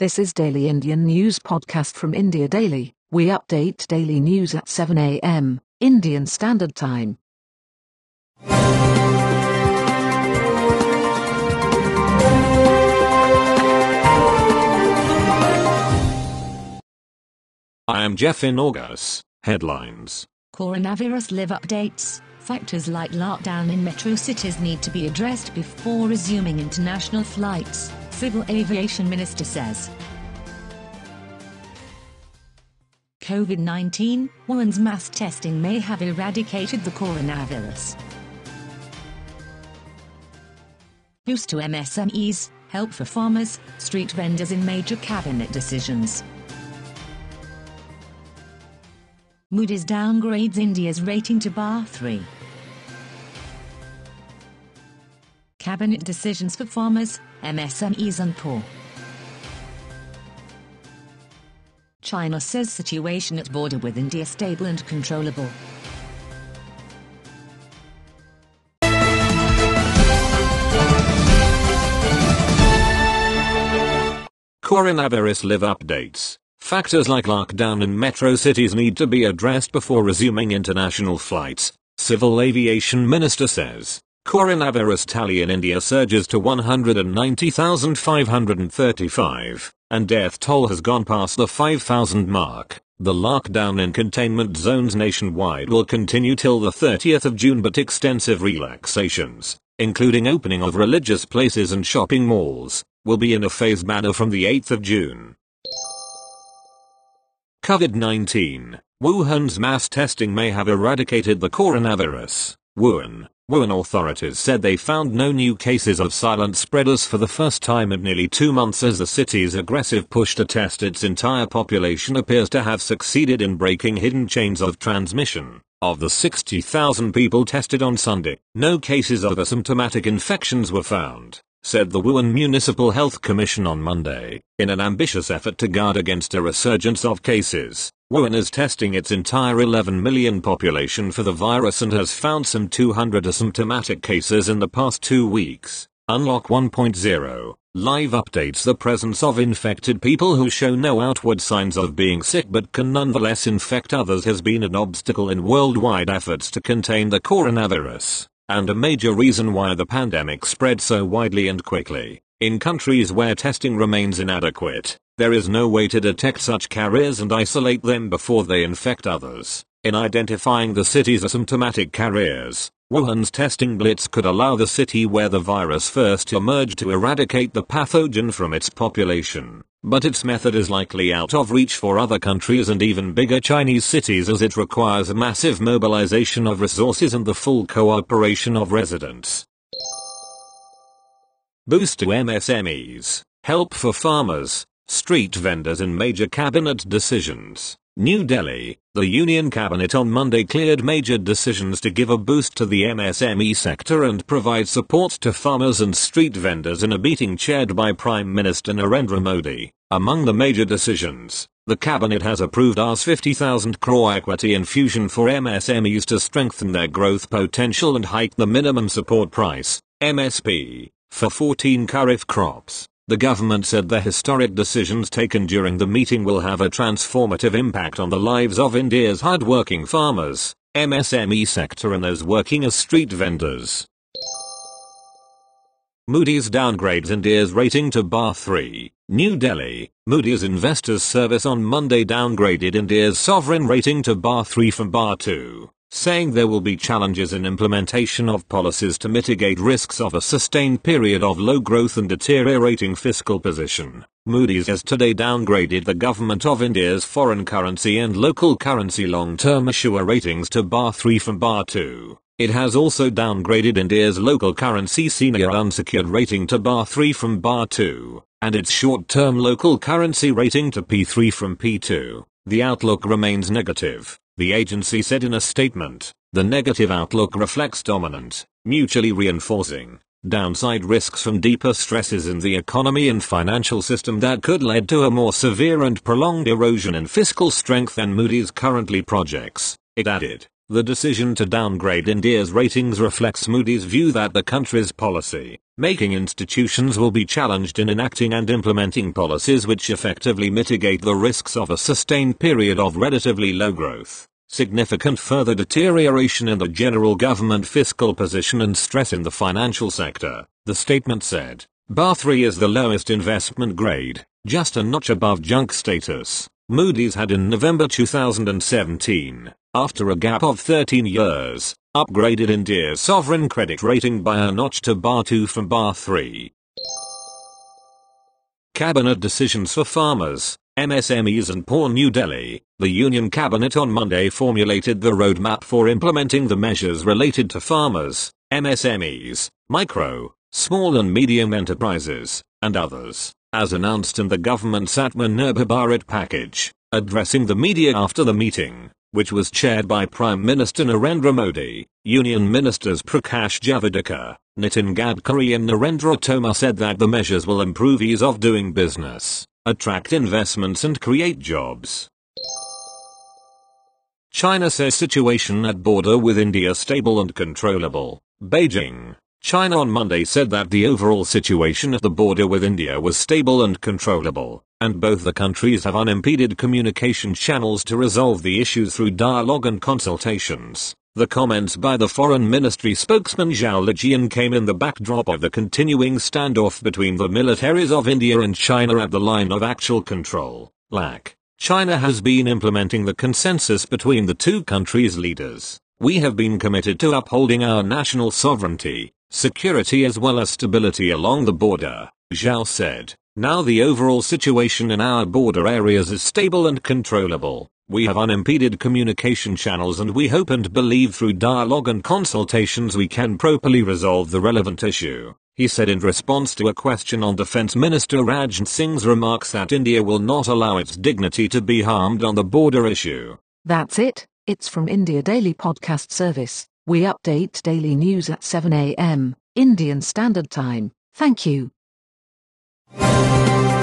This is Daily Indian News Podcast from India Daily. We update daily news at 7 a.m. Indian Standard Time. I am Jeff in August. Headlines. Coronavirus live updates. Factors like lockdown in metro cities need to be addressed before resuming international flights, Civil Aviation Minister says. COVID 19, Wuhan's mass testing may have eradicated the coronavirus. Boost to MSMEs, help for farmers, street vendors in major cabinet decisions. Moody's downgrades India's rating to Baa3. Cabinet decisions for farmers, MSMEs and poor. China says situation at border with India stable and controllable. Coronavirus live updates. Factors like lockdown in metro cities need to be addressed before resuming international flights, Civil Aviation Minister says. Coronavirus tally in India surges to 190,535, and death toll has gone past the 5,000 mark. The lockdown in containment zones nationwide will continue till the 30th of June but extensive relaxations, including opening of religious places and shopping malls, will be in a phased manner from the 8th of June. COVID-19. Wuhan's mass testing may have eradicated the coronavirus. Wuhan. Wuhan authorities said they found no new cases of silent spreaders for the first time in nearly two months as the city's aggressive push to test its entire population appears to have succeeded in breaking hidden chains of transmission. Of the 60,000 people tested on Sunday, no cases of asymptomatic infections were found said the Wuhan Municipal Health Commission on Monday, in an ambitious effort to guard against a resurgence of cases. Wuhan is testing its entire 11 million population for the virus and has found some 200 asymptomatic cases in the past two weeks. Unlock 1.0 Live updates the presence of infected people who show no outward signs of being sick but can nonetheless infect others has been an obstacle in worldwide efforts to contain the coronavirus and a major reason why the pandemic spread so widely and quickly. In countries where testing remains inadequate, there is no way to detect such carriers and isolate them before they infect others. In identifying the city's asymptomatic carriers, Wuhan's testing blitz could allow the city where the virus first emerged to eradicate the pathogen from its population. But its method is likely out of reach for other countries and even bigger Chinese cities as it requires a massive mobilization of resources and the full cooperation of residents. Boost to MSMEs. Help for farmers, street vendors in major cabinet decisions. New Delhi, the Union Cabinet on Monday cleared major decisions to give a boost to the MSME sector and provide support to farmers and street vendors in a meeting chaired by Prime Minister Narendra Modi. Among the major decisions, the Cabinet has approved Rs 50,000 crore equity infusion for MSMEs to strengthen their growth potential and hike the minimum support price, MSP, for 14 kharif crops. The government said the historic decisions taken during the meeting will have a transformative impact on the lives of India's hard-working farmers, MSME sector and those working as street vendors. Moody's downgrades India's rating to Baa3. New Delhi, Moody's Investors Service on Monday downgraded India's sovereign rating to Baa3 from Baa2 saying there will be challenges in implementation of policies to mitigate risks of a sustained period of low growth and deteriorating fiscal position. Moody's has today downgraded the Government of India's foreign currency and local currency long-term issuer ratings to Baa3 from Baa2. It has also downgraded India's local currency senior unsecured rating to Baa3 from Baa2, and its short-term local currency rating to P3 from P2. The outlook remains negative. The agency said in a statement, the negative outlook reflects dominant, mutually reinforcing, downside risks from deeper stresses in the economy and financial system that could lead to a more severe and prolonged erosion in fiscal strength than Moody's currently projects. It added, The decision to downgrade India's ratings reflects Moody's view that the country's policy making institutions will be challenged in enacting and implementing policies which effectively mitigate the risks of a sustained period of relatively low growth, significant further deterioration in the general government fiscal position and stress in the financial sector, the statement said. Baa3 is the lowest investment grade, just a notch above junk status. Moody's had in November 2017 after a gap of 13 years, upgraded India's sovereign credit rating by a notch to Baa2 from Baa3. Cabinet decisions for farmers, MSMEs and poor New Delhi. The Union Cabinet on Monday formulated the roadmap for implementing the measures related to farmers, MSMEs, micro, small and medium enterprises, and others, as announced in the government's Atmanirbhar Bharat package. Addressing the media after the meeting, which was chaired by Prime Minister Narendra Modi, Union Ministers Prakash Javadekar, Nitin Gadkari and Narendra Tomar said that the measures will improve ease of doing business, attract investments and create jobs. China says situation at border with India stable and controllable. Beijing, China on Monday said that the overall situation at the border with India was stable and controllable, and both the countries have unimpeded communication channels to resolve the issues through dialogue and consultations. The comments by the Foreign Ministry spokesman Zhao Lijian came in the backdrop of the continuing standoff between the militaries of India and China at the line of actual control, LAC. China has been implementing the consensus between the two countries' leaders. We have been committed to upholding our national sovereignty, security as well as stability along the border, Zhao said. Now the overall situation in our border areas is stable and controllable. We have unimpeded communication channels and we hope and believe through dialogue and consultations we can properly resolve the relevant issue. He said in response to a question on Defense Minister Rajnath Singh's remarks that India will not allow its dignity to be harmed on the border issue. That's it. It's from India Daily Podcast Service. We update daily news at 7 a.m. Indian Standard Time. Thank you. Thank you.